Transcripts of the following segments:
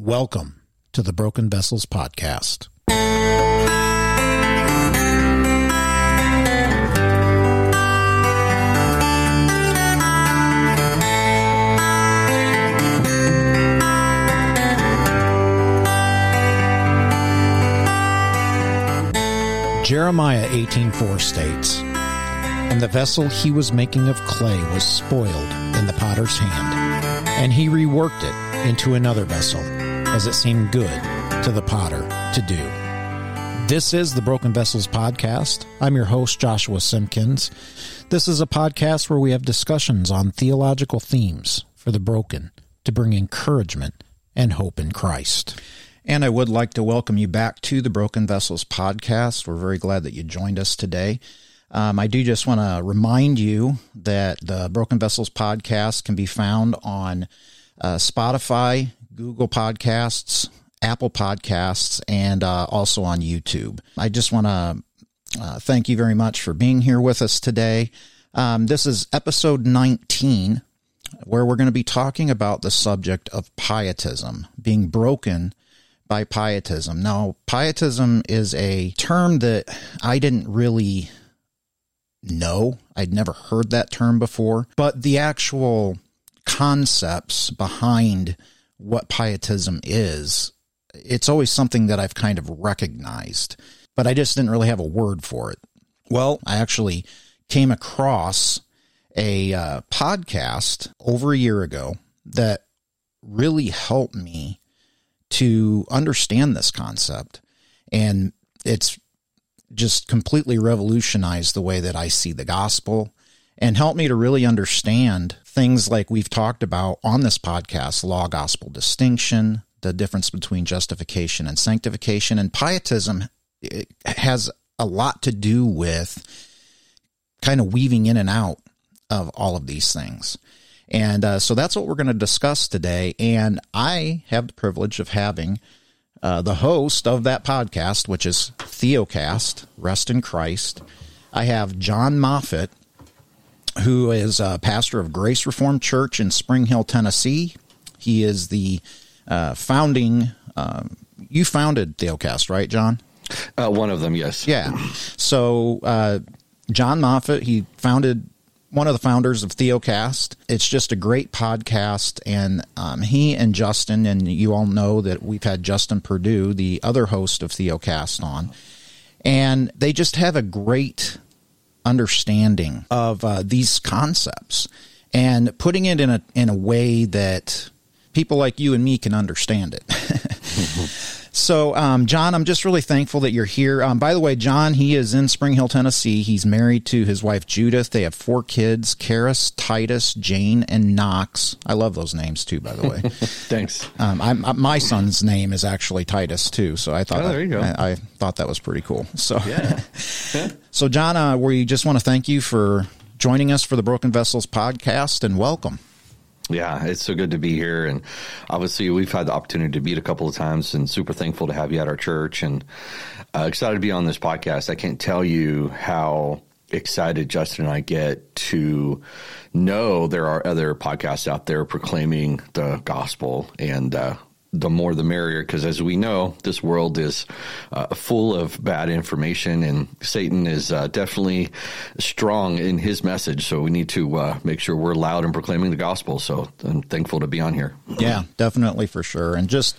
Welcome to the Broken Vessels Podcast. Jeremiah 18:4 states, "And the vessel he was making of clay was spoiled in the potter's hand, and he reworked it into another vessel, as it seemed good to the potter to do." This is the Broken Vessels podcast. I'm your host Joshua Simpkins. This is a podcast where we have discussions on theological themes for the broken to bring encouragement and hope in Christ. And I would like to welcome you back to the Broken Vessels podcast. We're very glad that you joined us today. Um, I do just want to remind you that the Broken Vessels podcast can be found on uh, Spotify, Google Podcasts, Apple Podcasts, and uh, also on YouTube. I just want to uh, thank you very much for being here with us today. Um, this is episode 19, where we're going to be talking about the subject of pietism, being broken by pietism. Now, pietism is a term that I didn't really know. I'd never heard that term before, but the actual concepts behind what pietism is, it's always something that I've kind of recognized, but I just didn't really have a word for it. Well, I actually came across a uh, podcast over a year ago that really helped me to understand this concept. And it's just completely revolutionized the way that I see the gospel and helped me to really understand things like we've talked about on this podcast law gospel distinction, the difference between justification and sanctification. And pietism has a lot to do with kind of weaving in and out of all of these things. And uh, so that's what we're going to discuss today. And I have the privilege of having uh, the host of that podcast, which is Theocast, Rest in Christ. I have Jon Moffitt, who is a pastor of Grace Reformed Church in Spring Hill, Tennessee. He is the uh, founding, um, you founded Theocast, right, Jon? Uh, one of them, yes. Yeah. So, uh, Jon Moffitt, he founded one of the founders of Theocast. It's just a great podcast, and um, he and Justin, and you all know that we've had Justin Perdue, the other host of Theocast, on, and they just have a great understanding of uh, these concepts and putting it in a in a way that people like you and me can understand it. So, um, Jon, I'm just really thankful that you're here. Um, by the way, Jon, he is in Spring Hill, Tennessee. He's married to his wife Judith. They have four kids: Charis, Titus, Jane, and Knox. I love those names too. By the way, thanks. Um, I, my son's name is actually Titus too, so I thought oh, there you go. I, I, thought that was pretty cool. So, yeah. so Jon, uh, we just want to thank you for joining us for the Broken Vessels podcast and welcome. Yeah, it's so good to be here. And obviously, we've had the opportunity to meet a couple of times and super thankful to have you at our church and uh, excited to be on this podcast. I can't tell you how excited Justin and I get to know there are other podcasts out there proclaiming the gospel and uh, the more the merrier because as we know this world is uh, full of bad information and satan is uh, definitely strong in his message. So we need to uh, make sure we're loud in proclaiming the gospel. So i'm thankful to be on here. Yeah definitely for sure. And just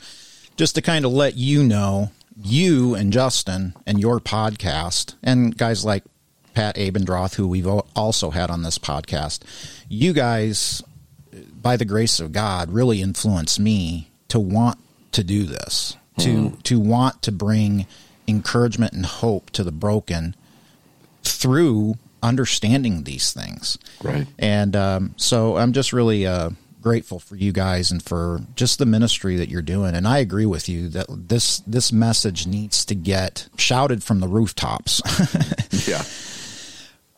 just to kind of let you know you and justin and your podcast and guys like pat abendroth who we've also had on this podcast you guys by the grace of god really influenced me to want to do this, to mm. to want to bring encouragement and hope to the broken through understanding these things. Right. And um, so I'm just really uh, grateful for you guys and for just the ministry that you're doing. And I agree with you that this this message needs to get shouted from the rooftops. yeah.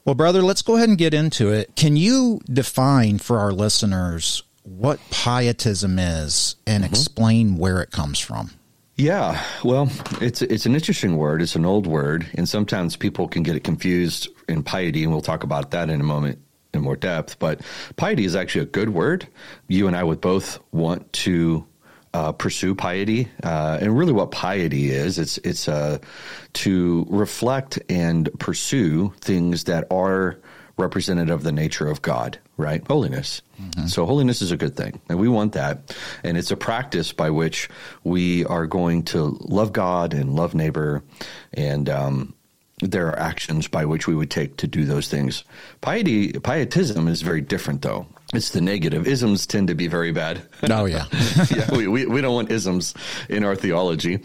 Well, brother, let's go ahead and get into it. Can you define for our listeners what pietism is and mm-hmm. explain where it comes from. Yeah, well, it's it's an interesting word. It's an old word, and sometimes people can get it confused in piety, and we'll talk about that in a moment in more depth. But piety is actually a good word. You and I would both want to uh, pursue piety, uh, and really what piety is, it's it's uh, to reflect and pursue things that are representative of the nature of God, right? Holiness. Mm-hmm. So holiness is a good thing, and we want that, and it's a practice by which we are going to love God and love neighbor, and um, there are actions by which we would take to do those things. Piety, pietism is very different, though. It's the negative. Isms tend to be very bad. Oh yeah, yeah. We, we, we don't want isms in our theology,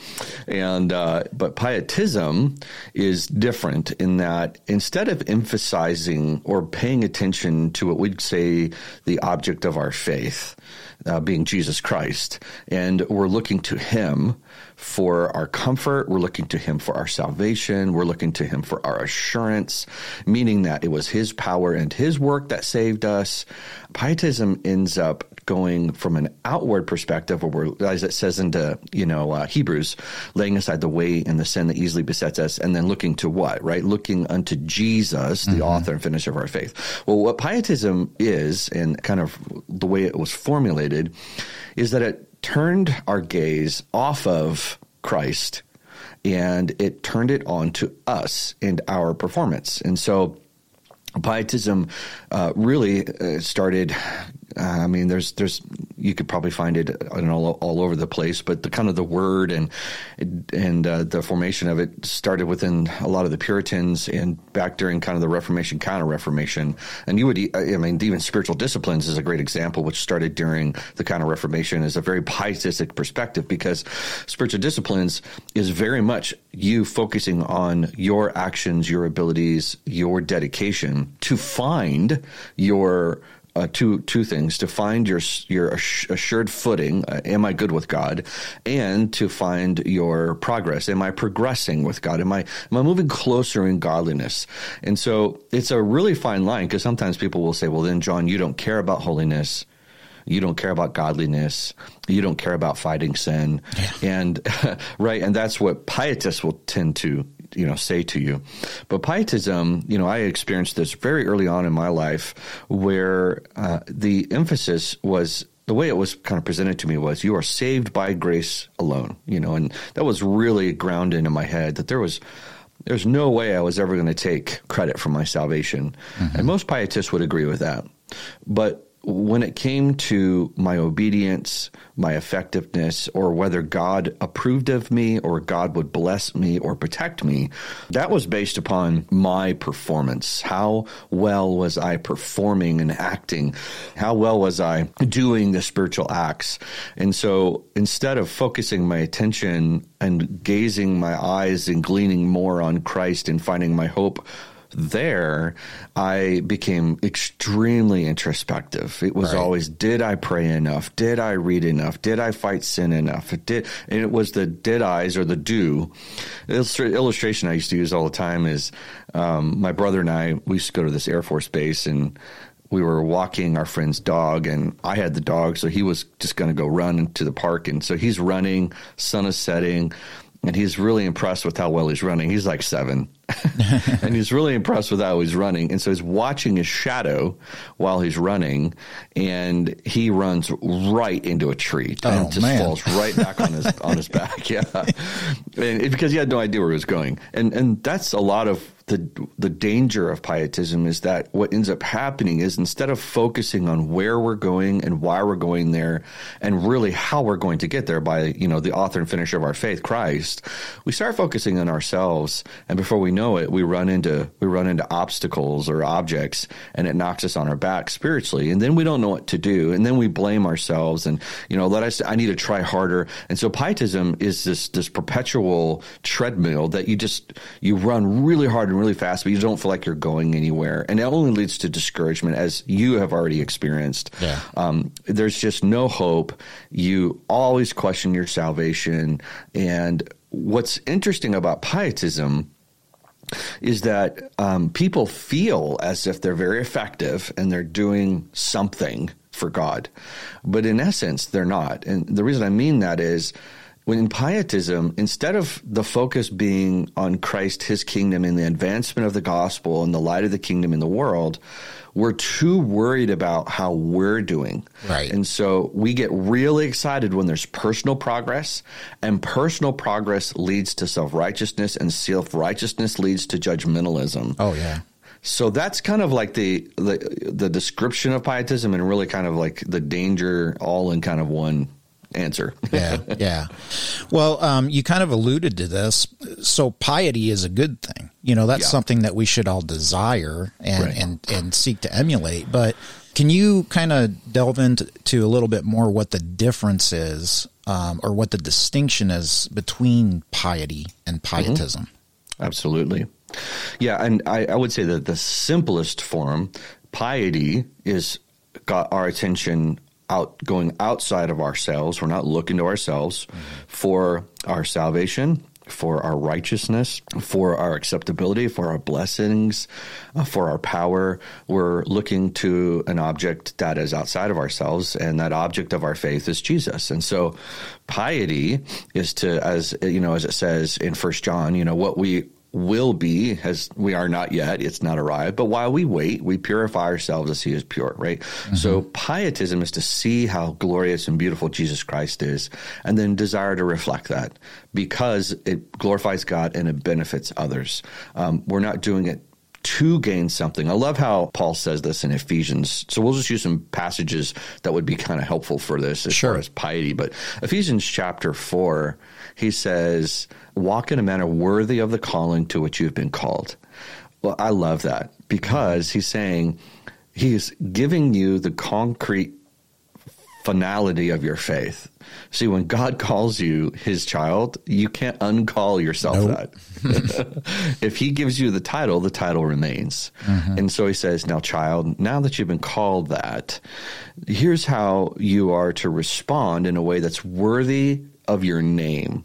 and uh, but pietism is different in that instead of emphasizing or paying attention to what we'd say the object of our faith, uh, being Jesus Christ, and we're looking to Him for our comfort. We're looking to Him for our salvation. We're looking to Him for our assurance, meaning that it was His power and His work that saved us. Pietism ends up going from an outward perspective, where we're, as it says into you know uh, Hebrews, laying aside the weight and the sin that easily besets us, and then looking to what right, looking unto Jesus, the mm-hmm. author and finisher of our faith. Well, what pietism is, and kind of the way it was formulated, is that it turned our gaze off of Christ and it turned it on to us and our performance. And so pietism uh, really uh, started uh, I mean, there's there's you could probably find it all, all over the place, but the kind of the word and and uh, the formation of it started within a lot of the Puritans and back during kind of the Reformation, Counter Reformation, and you would I mean even spiritual disciplines is a great example, which started during the Counter Reformation is a very pietistic perspective because spiritual disciplines is very much you focusing on your actions, your abilities, your dedication to find your uh, two two things: to find your your assured footing. Uh, am I good with God? And to find your progress. Am I progressing with God? Am I am I moving closer in godliness? And so it's a really fine line because sometimes people will say, "Well, then, Jon, you don't care about holiness." you don't care about godliness you don't care about fighting sin yeah. and right and that's what pietists will tend to you know say to you. But pietism, you know, I experienced this very early on in my life, where uh, the emphasis was the way it was kind of presented to me was you are saved by grace alone, you know, and that was really grounded in my head that there was there's no way I was ever going to take credit for my salvation. Mm-hmm. And most pietists would agree with that. But when it came to my obedience, my effectiveness, or whether God approved of me or God would bless me or protect me, that was based upon my performance. How well was I performing and acting? How well was I doing the spiritual acts? And so instead of focusing my attention and gazing my eyes and gleaning more on Christ and finding my hope there, I became extremely introspective. It was right. always, did I pray enough? Did I read enough? Did I fight sin enough? It did, and it was the did I's or the do. The illustration I used to use all the time is um, my brother and I, we used to go to this Air Force base and we were walking our friend's dog and I had the dog, so he was just going to go run into the park. And so he's running, sun is setting and he's really impressed with how well he's running. He's like seven, and he's really impressed with how he's running. And so he's watching his shadow while he's running, and he runs right into a tree and oh, just man. falls right back on his on his back. Yeah, and it, because he had no idea where he was going, and and that's a lot of the the danger of pietism is that what ends up happening is instead of focusing on where we're going and why we're going there and really how we're going to get there by you know the author and finisher of our faith Christ we start focusing on ourselves and before we know it we run into we run into obstacles or objects and it knocks us on our back spiritually and then we don't know what to do and then we blame ourselves and you know let us I need to try harder and so pietism is this this perpetual treadmill that you just you run really hard and really fast, but you don't feel like you're going anywhere. And it only leads to discouragement, as you have already experienced. Yeah. Um, there's just no hope. You always question your salvation. And what's interesting about pietism is that um, people feel as if they're very effective and they're doing something for God. But in essence, they're not. And the reason I mean that is when in pietism, instead of the focus being on Christ, his kingdom, and the advancement of the gospel and the light of the kingdom in the world, we're too worried about how we're doing. Right. And so we get really excited when there's personal progress, and personal progress leads to self righteousness, and self righteousness leads to judgmentalism. Oh yeah. So that's kind of like the, the the description of pietism, and really kind of like the danger, all in kind of one answer. yeah, yeah. Well, um, you kind of alluded to this. So piety is a good thing. You know, that's Yeah. something that we should all desire and Right. and and seek to emulate. But can you kind of delve into a little bit more what the difference is, um, or what the distinction is between piety and pietism? Absolutely. Yeah, and I, I would say that the simplest form, piety, is got our attention out going outside of ourselves. We're not looking to ourselves for our salvation, for our righteousness, for our acceptability, for our blessings, uh, for our power. We're looking to an object that is outside of ourselves, and that object of our faith is Jesus. And so, piety is to, as you know, as it says in First John, you know, what we will be as we are not yet it's not arrived but while we wait we purify ourselves as he is pure right? So pietism is to see how glorious and beautiful jesus christ is and then desire to reflect that because it glorifies god and it benefits others. Um, we're not doing it to gain something. I love how Paul says this in Ephesians. So we'll just use some passages that would be kind of helpful for this as Sure. far as piety. But Ephesians chapter 4, he says, Walk in a manner worthy of the calling to which you've been called. Well, I love that because he's saying he's giving you the concrete finality of your faith. See, when God calls you his child, you can't uncall yourself Nope. that. if he gives you the title, the title remains. Mm-hmm. And so he says, Now, child, now that you've been called that, here's how you are to respond in a way that's worthy of your name.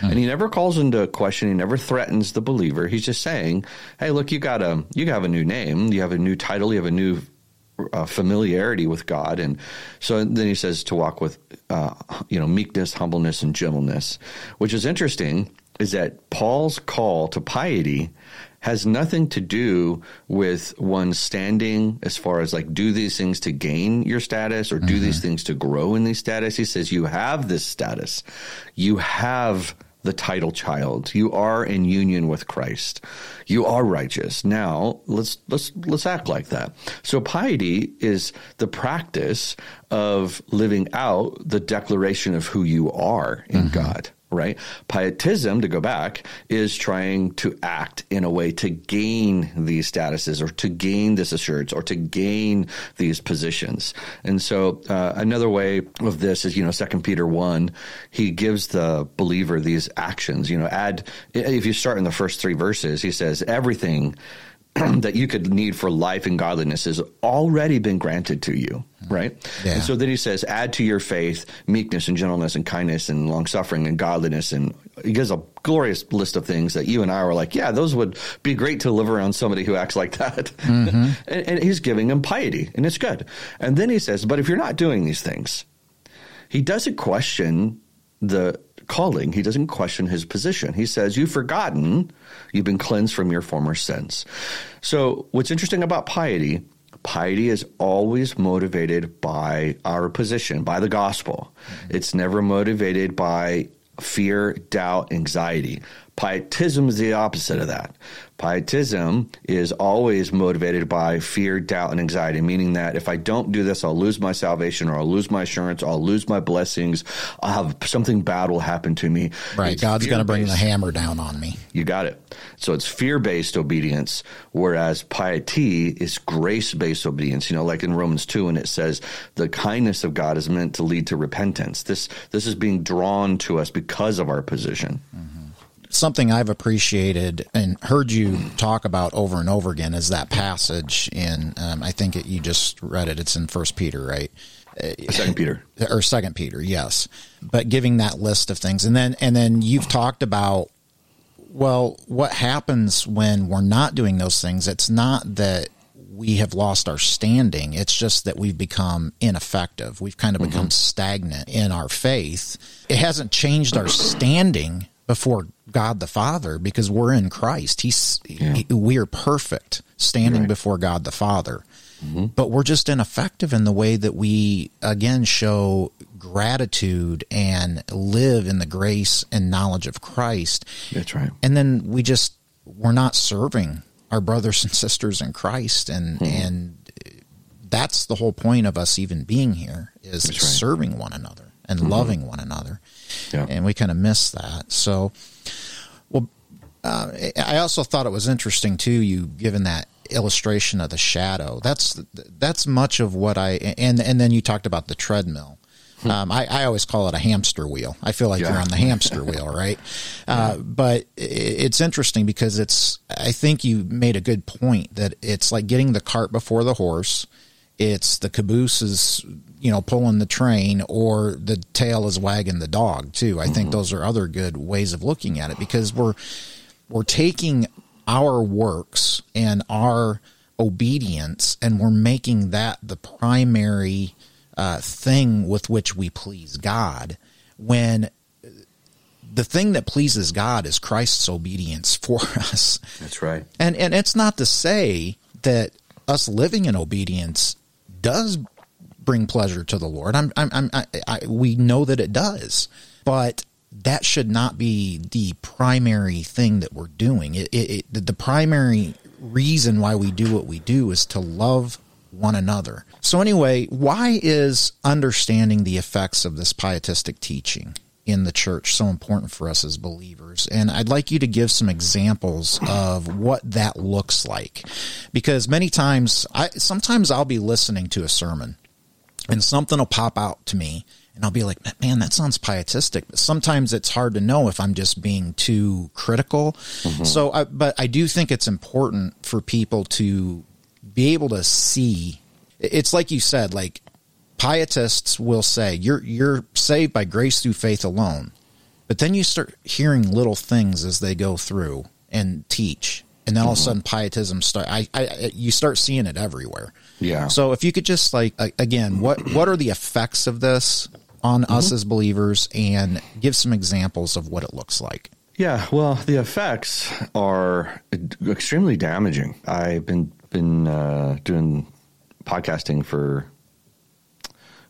Hmm. And he never calls into question. He never threatens the believer. He's just saying, "Hey, look, you got a you have a new name. You have a new title. You have a new uh, familiarity with God, and so then he says to walk with, uh, you know, meekness, humbleness, and gentleness. Which is interesting is that Paul's call to piety has nothing to do with one standing as far as like do these things to gain your status or do these things to grow in these status. He says you have this status, you have the title child. You are in union with Christ. You are righteous. Now let's let's let's act like that. So piety is the practice of living out the declaration of who you are in mm-hmm. God. Right? Pietism, to go back, is trying to act in a way to gain these statuses or to gain this assurance or to gain these positions. And so uh, another way of this is, you know, Second Peter 1, he gives the believer these actions. You know, add, if you start in the first three verses, he says, everything that you could need for life and godliness has already been granted to you, right? Yeah. And so then he says, add to your faith meekness and gentleness and kindness and long suffering and godliness. And he gives a glorious list of things that you and I were like, yeah, those would be great to live around somebody who acts like that. Mm-hmm. and, and he's giving them piety, and it's good. And then he says, but if you're not doing these things, he doesn't question the calling. He doesn't question his position. He says, You've forgotten, you've been cleansed from your former sins. So, what's interesting about piety, piety is always motivated by our position, by the gospel. It's never motivated by fear, doubt, anxiety. Pietism is the opposite of that. Pietism is always motivated by fear, doubt, and anxiety, meaning that if I don't do this, I'll lose my salvation or I'll lose my assurance, or I'll lose my blessings, I'll have something bad will happen to me. Right. It's God's going to bring the hammer down on me. You got it. So it's fear based obedience, whereas piety is grace based obedience. You know, like in Romans 2, and it says the kindness of God is meant to lead to repentance. This, this is being drawn to us because of our position. Mm-hmm. Something I've appreciated and heard you talk about over and over again is that passage in um, I think it, you just read it. It's in First Peter, right? Second Peter. Or Second Peter, yes. But giving that list of things, and then and then you've talked about well, what happens when we're not doing those things? It's not that we have lost our standing. It's just that we've become ineffective. We've kind of become stagnant in our faith. It hasn't changed our standing before God the Father because we're in Christ. He's he, we are perfect standing Right. before God the Father. mm-hmm. but we're just ineffective in the way that we again show gratitude and live in the grace and knowledge of Christ. That's right. And then we just we're not serving our brothers and sisters in Christ and mm-hmm. and that's the whole point of us even being here is right. serving one another and mm-hmm. loving one another. Yeah. And we kind of miss that. So well uh, I also thought it was interesting too you given that illustration of the shadow. That's that's much of what I and and then you talked about the treadmill. Hmm. Um, I, I, always call it a hamster wheel. I feel like yeah. you're on the hamster wheel, right? Uh, but it's interesting because it's. I think you made a good point that it's like getting the cart before the horse. It's the caboose is you know pulling the train, or the tail is wagging the dog too. I mm-hmm. think those are other good ways of looking at it because we're we're taking our works and our obedience, and we're making that the primary uh, thing with which we please God. When the thing that pleases God is Christ's obedience for us. That's right. And and it's not to say that us living in obedience does bring pleasure to the Lord. I'm, I'm, I'm I, I, we know that it does, but that should not be the primary thing that we're doing. It, it, it, the primary reason why we do what we do is to love one another. So, anyway, why is understanding the effects of this pietistic teaching in the church so important for us as believers? And I'd like you to give some examples of what that looks like. Because many times, I sometimes I'll be listening to a sermon and something will pop out to me and I'll be like, man, that sounds pietistic. But sometimes it's hard to know if I'm just being too critical. Mm-hmm. So, I, but I do think it's important for people to be able to see. It's like you said, like pietists will say, you're you're saved by grace through faith alone. But then you start hearing little things as they go through and teach, and then all of a mm-hmm. sudden pietism start. I, I you start seeing it everywhere. Yeah. So if you could just like again, what what are the effects of this on mm-hmm. us as believers, and give some examples of what it looks like? Yeah, well, the effects are extremely damaging. I've been been uh, doing podcasting for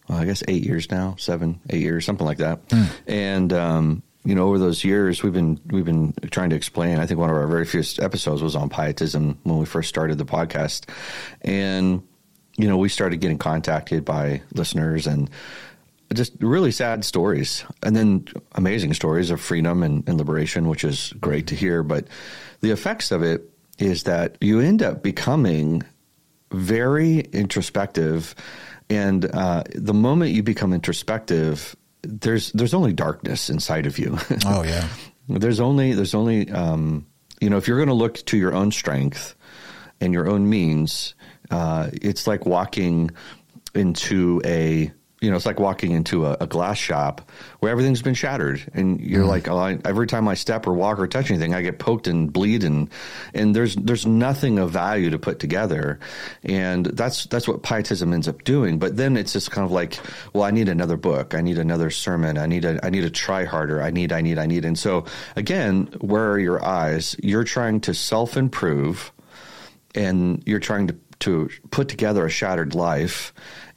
well, I guess eight years now, seven, eight years, something like that. Mm. And um, you know, over those years, we've been we've been trying to explain. I think one of our very first episodes was on pietism when we first started the podcast, and you know, we started getting contacted by listeners and just really sad stories, and then amazing stories of freedom and, and liberation, which is great to hear. But the effects of it is that you end up becoming very introspective, and uh, the moment you become introspective, there's there's only darkness inside of you. oh yeah. there's only there's only um, you know if you're going to look to your own strength and your own means, uh, it's like walking into a you know, it's like walking into a, a, glass shop where everything's been shattered, and you're mm. like, oh, I, every time I step or walk or touch anything, I get poked and bleed, and and there's there's nothing of value to put together, and that's that's what pietism ends up doing. But then it's just kind of like, well, I need another book, I need another sermon, I need a I need to try harder, I need I need I need, and so again, where are your eyes? You're trying to self improve, and you're trying to to put together a shattered life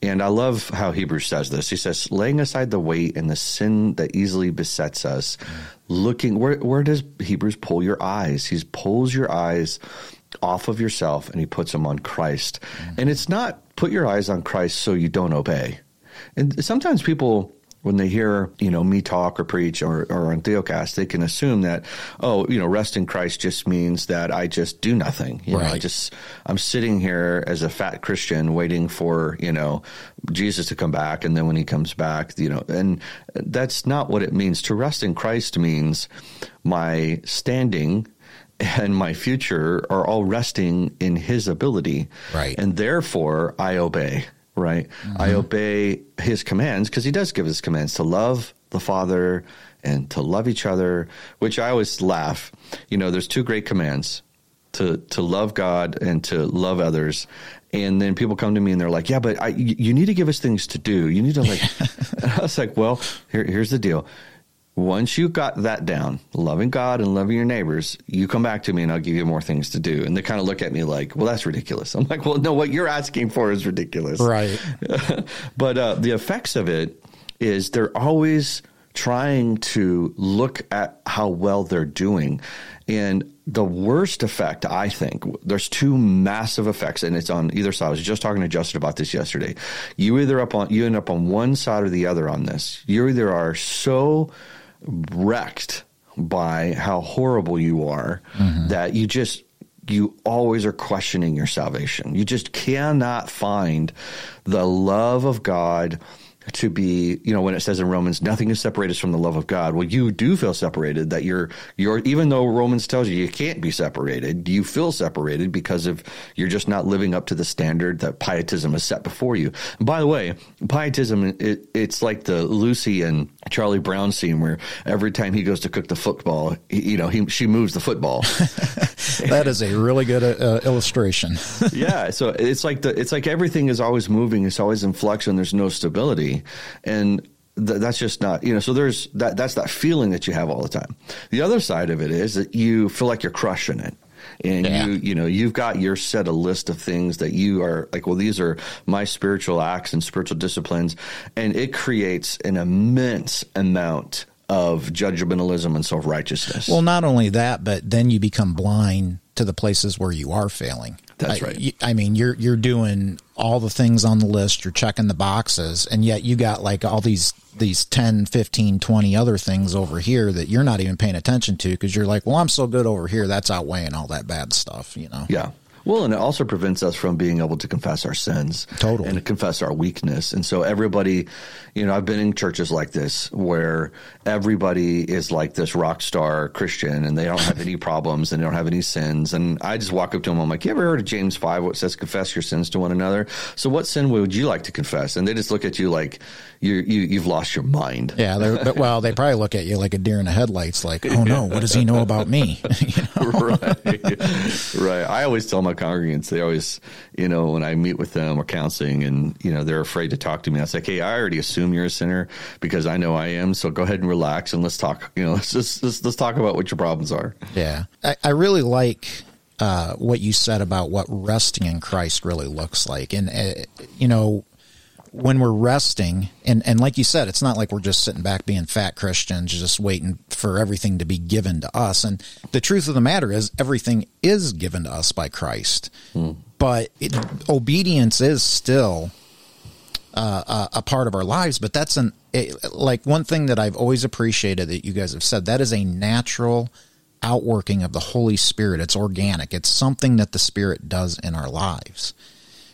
and I love how Hebrews says this. He says, laying aside the weight and the sin that easily besets us, looking, where, where does Hebrews pull your eyes? He pulls your eyes off of yourself and he puts them on Christ. Mm. And it's not put your eyes on Christ so you don't obey. And sometimes people when they hear, you know, me talk or preach or, or on Theocast, they can assume that, oh, you know, rest in Christ just means that I just do nothing. You right. know, I just, I'm sitting here as a fat Christian waiting for, you know, Jesus to come back. And then when he comes back, you know, and that's not what it means. To rest in Christ means my standing and my future are all resting in his ability. Right. And therefore I obey right? Mm-hmm. I obey his commands because he does give us commands to love the Father and to love each other, which I always laugh. You know, there's two great commands to to love God and to love others. And then people come to me and they're like, "Yeah, but I, you need to give us things to do. You need to like." I was like, "Well, here, here's the deal. Once you got that down, loving God and loving your neighbors, you come back to me and I'll give you more things to do. And they kind of look at me like, well, that's ridiculous. I'm like, well, no, what you're asking for is ridiculous. Right. but uh, the effects of it is they're always trying to look at how well they're doing. And the worst effect, I think, there's two massive effects, and it's on either side. I was just talking to Justin about this yesterday. You either up on you end up on one side or the other on this. You either are so wrecked by how horrible you are mm-hmm. that you just you always are questioning your salvation. You just cannot find the love of God to be, you know, when it says in Romans, nothing is separated us from the love of God. Well, you do feel separated that you're, you're, even though Romans tells you you can't be separated, you feel separated because of you're just not living up to the standard that pietism has set before you. And by the way, pietism, it, it's like the Lucy and Charlie Brown scene where every time he goes to cook the football, he, you know, he, she moves the football. that is a really good uh, illustration. yeah. So it's like the, it's like everything is always moving. It's always in flux and there's no stability and th- that's just not you know so there's that that's that feeling that you have all the time. The other side of it is that you feel like you're crushing it. And yeah. you you know you've got your set a list of things that you are like well these are my spiritual acts and spiritual disciplines. And it creates an immense amount of judgmentalism and self-righteousness. Well not only that but then you become blind to the places where you are failing that's right. I, I, mean, you're you're doing all the things on the list, you're checking the boxes, and yet you got like all these these 10, 15, 20 other things over here that you're not even paying attention to because you're like, well, I'm so good over here, that's outweighing all that bad stuff, you know. Yeah. Well, and it also prevents us from being able to confess our sins. Totally. And confess our weakness. And so everybody, you know, I've been in churches like this where everybody is like this rock star Christian and they don't have any problems and they don't have any sins. And I just walk up to them, I'm like, you ever heard of James 5, what says confess your sins to one another? So what sin would you like to confess? And they just look at you like, you you you've lost your mind. Yeah, well, they probably look at you like a deer in the headlights, like, oh no, what does he know about me? you know? Right, right. I always tell my congregants, they always, you know, when I meet with them or counseling, and you know, they're afraid to talk to me. I say, hey, I already assume you're a sinner because I know I am. So go ahead and relax and let's talk. You know, let's just let's, let's talk about what your problems are. Yeah, I, I really like uh, what you said about what resting in Christ really looks like. And, uh, you know, when we're resting, and, and like you said, it's not like we're just sitting back being fat Christians, just waiting for everything to be given to us. And the truth of the matter is, everything is given to us by Christ. Hmm. But it, obedience is still uh, a, a, part of our lives. But that's an it, like one thing that I've always appreciated that you guys have said. That is a natural outworking of the Holy Spirit. It's organic. It's something that the Spirit does in our lives.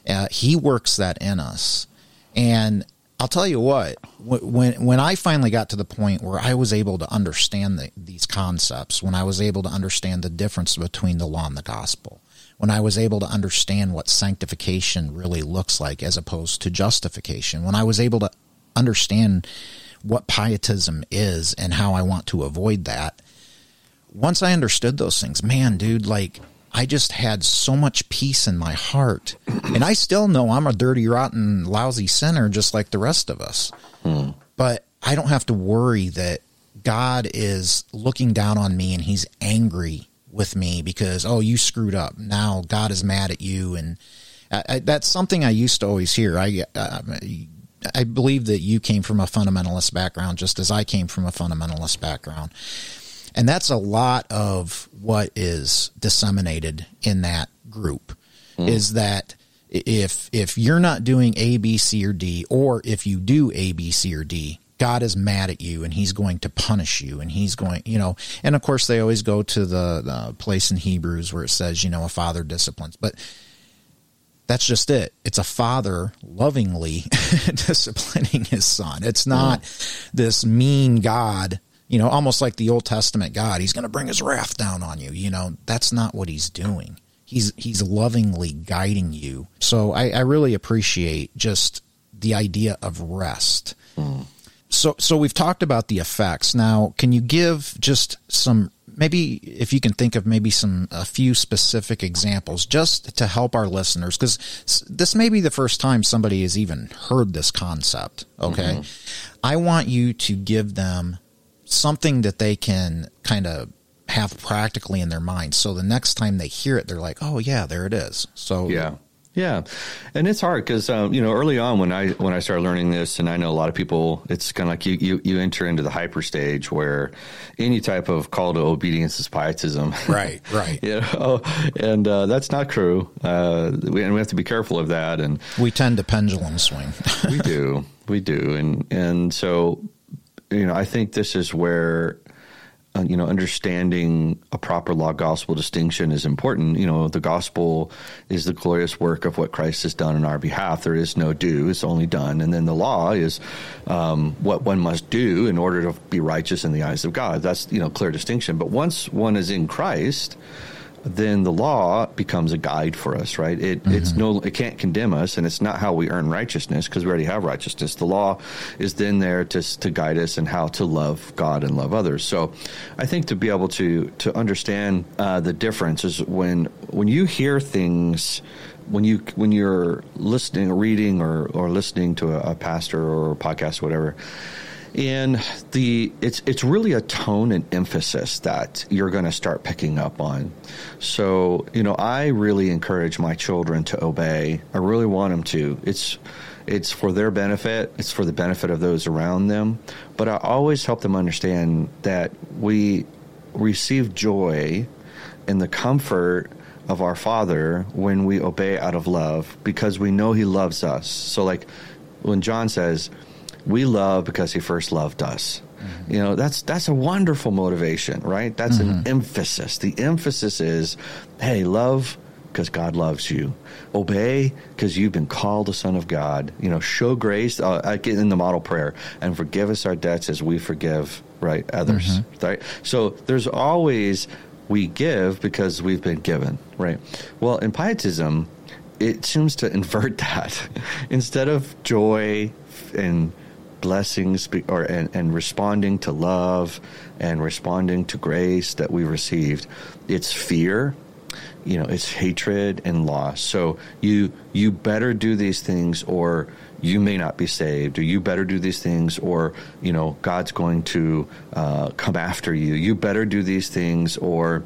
Uh, he works that in us. And I'll tell you what, when when I finally got to the point where I was able to understand the, these concepts, when I was able to understand the difference between the law and the gospel, when I was able to understand what sanctification really looks like as opposed to justification, when I was able to understand what pietism is and how I want to avoid that, once I understood those things, man, dude, like I just had so much peace in my heart. And I still know I'm a dirty, rotten, lousy sinner just like the rest of us. Hmm. But I don't have to worry that God is looking down on me and he's angry with me because, oh, you screwed up. Now God is mad at you. And I, I, that's something I used to always hear. I, uh, I believe that you came from a fundamentalist background just as I came from a fundamentalist background. And that's a lot of what is disseminated in that group mm. is that if if you're not doing A, B, C, or D, or if you do A, B, C, or D, God is mad at you and he's going to punish you and he's going, you know, and of course they always go to the, the place in Hebrews where it says, you know, a father disciplines, but that's just it. It's a father lovingly disciplining his son. It's not mm. this mean God you know, almost like the Old Testament God. He's going to bring his wrath down on you. You know, that's not what he's doing. He's he's lovingly guiding you. So I, I really appreciate just the idea of rest. Mm. So so we've talked about the effects. Now, can you give just some maybe if you can think of maybe some a few specific examples just to help our listeners because this may be the first time somebody has even heard this concept okay mm-hmm. i want you to give them something that they can kind of have practically in their mind. So the next time they hear it, they're like, "Oh yeah, there it is." So yeah. Yeah, and it's hard because um, you know early on when I when I started learning this, and I know a lot of people, it's kind of like you, you you enter into the hyper stage where any type of call to obedience is pietism. Right, right. you know, and uh, that's not true. Uh, we, and we have to be careful of that. And we tend to pendulum swing. we do, we do, and and so you know I think this is where uh, you know, understanding a proper law gospel distinction is important. You know, the gospel is the glorious work of what Christ has done in our behalf. There is no do; it's only done. And then the law is um, what one must do in order to be righteous in the eyes of God. That's you know clear distinction. But once one is in Christ, then the law becomes a guide for us, right? It mm-hmm. it's no it can't condemn us, and it's not how we earn righteousness because we already have righteousness. The law is then there to to guide us in how to love God and love others. So, I think to be able to to understand uh, the difference is when when you hear things when you when you're listening, or reading, or or listening to a, a pastor or a podcast, or whatever and the it's it's really a tone and emphasis that you're going to start picking up on. So you know, I really encourage my children to obey. I really want them to. It's it's for their benefit. It's for the benefit of those around them. But I always help them understand that we receive joy in the comfort of our Father when we obey out of love because we know He loves us. So, like when John says we love because he first loved us. Mm-hmm. You know, that's that's a wonderful motivation, right? That's mm-hmm. an emphasis. The emphasis is, hey, love because God loves you. Obey because you've been called a son of God. You know, show grace. Uh, get in the model prayer and forgive us our debts as we forgive right others. Mm-hmm. Right. So there's always we give because we've been given. Right. Well, in pietism, it seems to invert that. Instead of joy and blessings or and, and responding to love and responding to grace that we received. It's fear you know it's hatred and loss. So you you better do these things or you may not be saved or you better do these things or you know god's going to uh, come after you. You better do these things or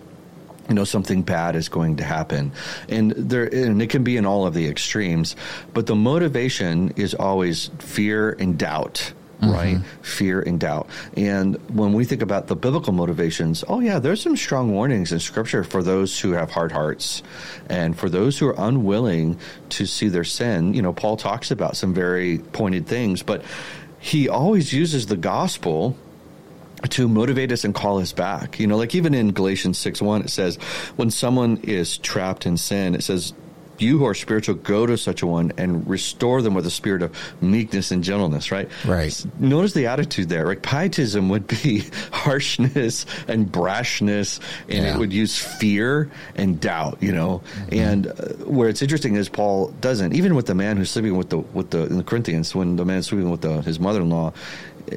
you know something bad is going to happen and there and it can be in all of the extremes but the motivation is always fear and doubt Mm-hmm. right? Fear and doubt. And when we think about the biblical motivations, oh, yeah, there's some strong warnings in Scripture for those who have hard hearts and for those who are unwilling to see their sin. You know, Paul talks about some very pointed things, but he always uses the gospel to motivate us and call us back. You know, like even in Galatians 6 1, it says, when someone is trapped in sin, it says, you who are spiritual go to such a one and restore them with a spirit of meekness and gentleness, right? Right. Notice the attitude there. Like pietism would be harshness and brashness, and yeah. it would use fear and doubt, you know. Mm-hmm. And uh, where it's interesting is Paul doesn't, even with the man who's sleeping with the with the in the Corinthians, when the man sleeping with the, his mother in law,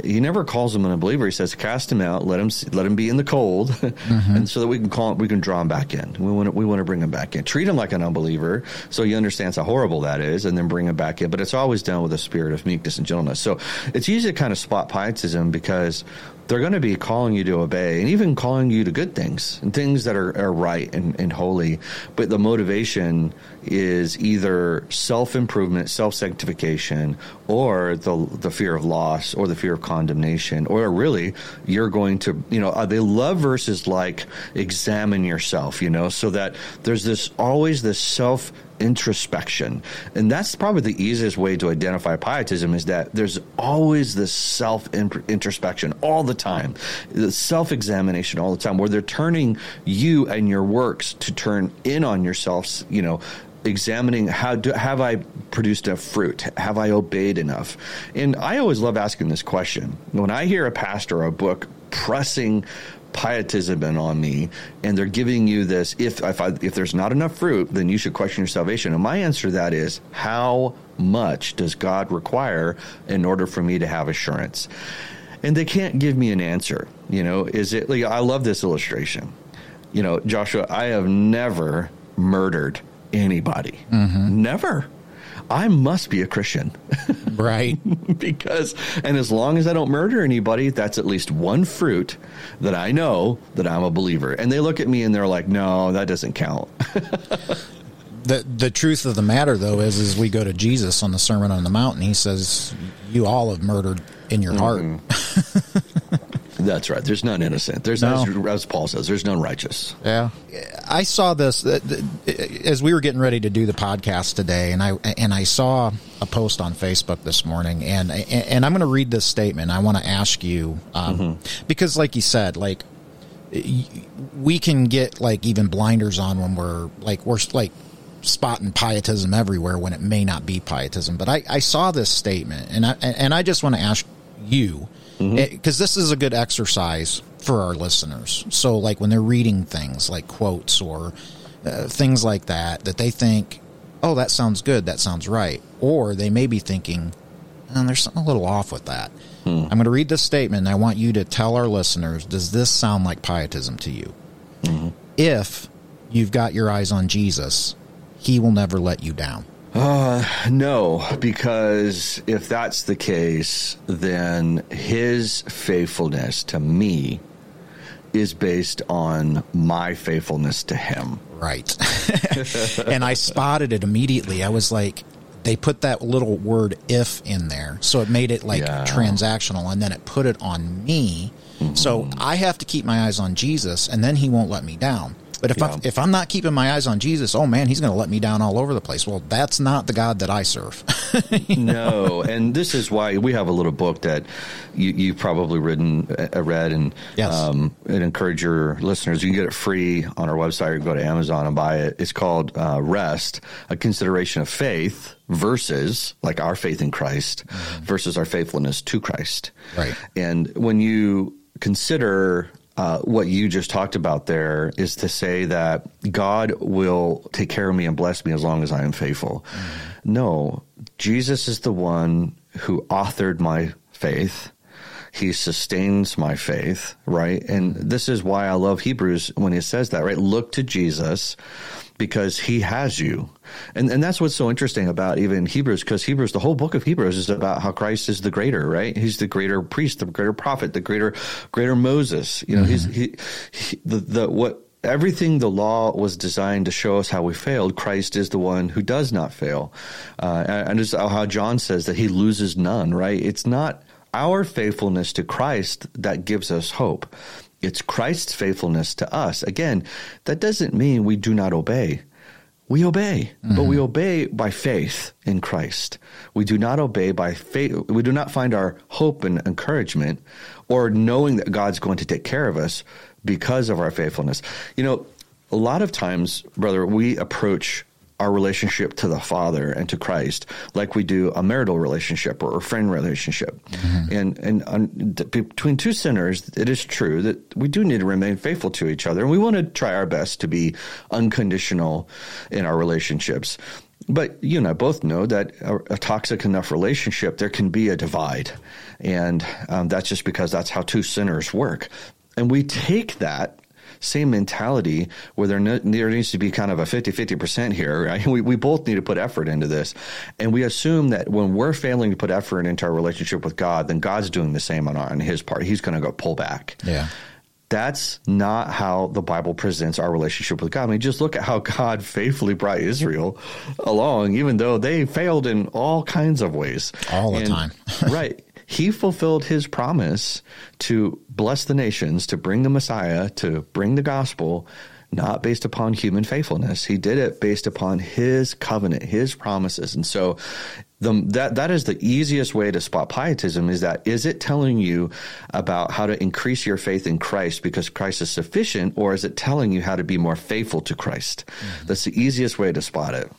he never calls him an unbeliever. He says, "Cast him out. Let him let him be in the cold, mm-hmm. and so that we can call we can draw him back in. We want to, we want to bring him back in. Treat him like an unbeliever, so he understands how horrible that is, and then bring him back in. But it's always done with a spirit of meekness and gentleness. So it's easy to kind of spot pietism because they're going to be calling you to obey and even calling you to good things and things that are, are right and, and holy. But the motivation is either self improvement, self sanctification, or the the fear of loss, or the fear of condemnation, or really you're going to you know uh, they love verses like examine yourself, you know, so that there's this always this self introspection. And that's probably the easiest way to identify pietism is that there's always this self introspection all the time, the self examination all the time, where they're turning you and your works to turn in on yourselves, you know, examining how do, have I produced a fruit? Have I obeyed enough? And I always love asking this question. When I hear a pastor or a book pressing pietism on me and they're giving you this if if, I, if there's not enough fruit then you should question your salvation. And my answer to that is how much does god require in order for me to have assurance? And they can't give me an answer you know? Is it like i love this illustration. You know joshua i have never murdered anybody. Mm-hmm. never I must be a Christian. right. because, and as long as I don't murder anybody, that's at least one fruit that I know that I'm a believer. And they look at me and they're like, no, that doesn't count. the the truth of the matter though is is we go to Jesus on the Sermon on the Mount and he says you all have murdered in your mm-hmm. heart. That's right. There's none innocent. There's no. as, as Paul says, there's none righteous. Yeah. I saw this uh, as we were getting ready to do the podcast today and I and I saw a post on Facebook this morning and and I'm going to read this statement. I want to ask you um, mm-hmm. because like you said like we can get like even blinders on when we're like we're like spotting pietism everywhere when it may not be pietism. But I, I saw this statement, and I and I just want to ask you because mm-hmm. Eh, this is a good exercise for our listeners. So, like when they're reading things like quotes or uh, things like that, that they think, "Oh, that sounds good. That sounds right," or they may be thinking, oh, "There's something a little off with that." Hmm. I'm going to read this statement, and I want you to tell our listeners: Does this sound like pietism to you? Mm-hmm. If you've got your eyes on Jesus, he will never let you down? Uh, no, because if that's the case, then his faithfulness to me is based on my faithfulness to him. Right. and I spotted it immediately. I was like, they put that little word if in there. So it made it like yeah. transactional and then it put it on me. Mm-hmm. So I have to keep my eyes on Jesus and then he won't let me down. But if yeah. I, if I'm not keeping my eyes on Jesus, oh man, he's going to let me down all over the place. Well, that's not the God that I serve. no, and this is why we have a little book that you, have probably written, uh, read, and yes. um, and encourage your listeners. You can get it free on our website or go to Amazon and buy it. It's called uh, Rest: A Consideration of Faith versus like our faith in Christ mm-hmm. versus our faithfulness to Christ. Right. And when you consider uh, what you just talked about there is to say that God will take care of me and bless me as long as I am faithful. Mm-hmm. No, Jesus is the one who authored my faith. He sustains my faith, right? And this is why I love Hebrews when he says that, right? Look to Jesus because he has you. And and that's what's so interesting about even Hebrews, because Hebrews, the whole book of Hebrews is about how Christ is the greater, right? He's the greater priest, the greater prophet, the greater greater Moses. You know, mm-hmm. he's he, he the the what everything the law was designed to show us how we failed, Christ is the one who does not fail. Uh, and it's how John says that he loses none, right? It's not our faithfulness to Christ that gives us hope. It's Christ's faithfulness to us. Again, that doesn't mean we do not obey. We obey, mm-hmm. but we mm-hmm. obey by faith in Christ. We do not obey by faith. We do not find our hope and encouragement or knowing that God's going to take care of us because of our faithfulness. You know, a lot of times, brother, we approach our relationship to the Father and to Christ, like we do a marital relationship or a friend relationship. Mm-hmm. And and between two sinners, it is true that we do need to remain faithful to each other, and we want to try our best to be unconditional in our relationships. But you and I both know that a, a toxic enough relationship, there can be a divide, and um, that's just because that's how two sinners work. And we take that same mentality where there, there needs to be kind of a 50 50% here. Right? We, we both need to put effort into this. And we assume that when we're failing to put effort into our relationship with God, then God's doing the same on, our, on his part. He's going to go pull back. Yeah. That's not how the Bible presents our relationship with God. I mean, just look at how God faithfully brought Israel along, even though they failed in all kinds of ways. All the and, time. right he fulfilled his promise to bless the nations, to bring the Messiah, to bring the gospel, not based upon human faithfulness. He did it based upon his covenant, his promises. And so the, that that is the easiest way to spot pietism is that is it telling you about how to increase your faith in Christ because Christ is sufficient or is it telling you how to be more faithful to Christ? Mm-hmm. That's the easiest way to spot it.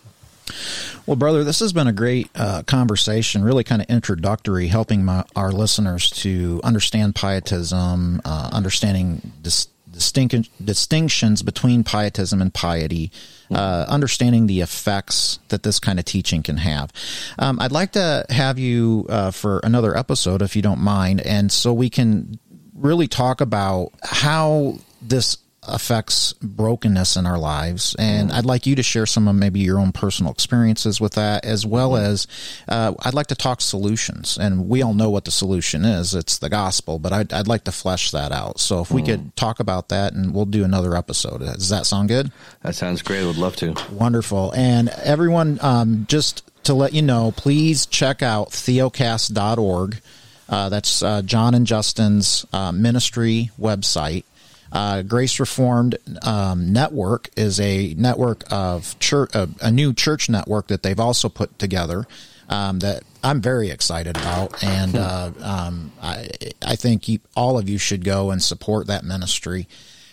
Well, brother, this has been a great uh, conversation, really kind of introductory, helping my, our listeners to understand pietism, uh, understanding dis- distinct, distinctions between pietism and piety, uh, understanding the effects that this kind of teaching can have. Um, I'd like to have you uh, for another episode, if you don't mind, and so we can really talk about how this affects brokenness in our lives. And I'd like you to share some of maybe your own personal experiences with that, as well as uh, I'd like to talk solutions. And we all know what the solution is it's the gospel, but I'd, I'd like to flesh that out. So if we could talk about that, and we'll do another episode. Does that sound good? That sounds great. I would love to. Wonderful. And everyone, um, just to let you know, please check out theocast.org. Uh, that's uh, Jon and Justin's uh, ministry website. Uh, Grace Reformed um, Network is a network of church, uh, a new church network that they've also put together um, that I'm very excited about, and uh, um, I, I think all of you should go and support that ministry.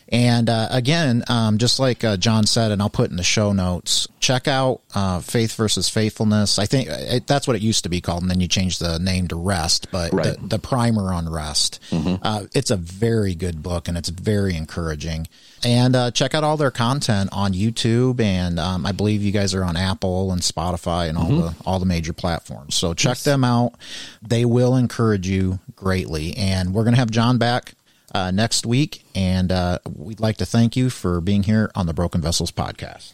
And uh, again, um, just like uh, Jon said, and I'll put in the show notes, check out uh, Faith versus Faithfulness. I think it, that's what it used to be called, and then you changed the name to Rest, but Right. the, the primer on Rest. Uh, it's a very good book, and it's very encouraging. And uh, check out all their content on YouTube, and um, I believe you guys are on Apple and Spotify and all the all the major platforms. So check them out; they will encourage you greatly. And we're gonna have Jon back uh, next week, and uh, we'd like to thank you for being here on the Broken Vessels podcast.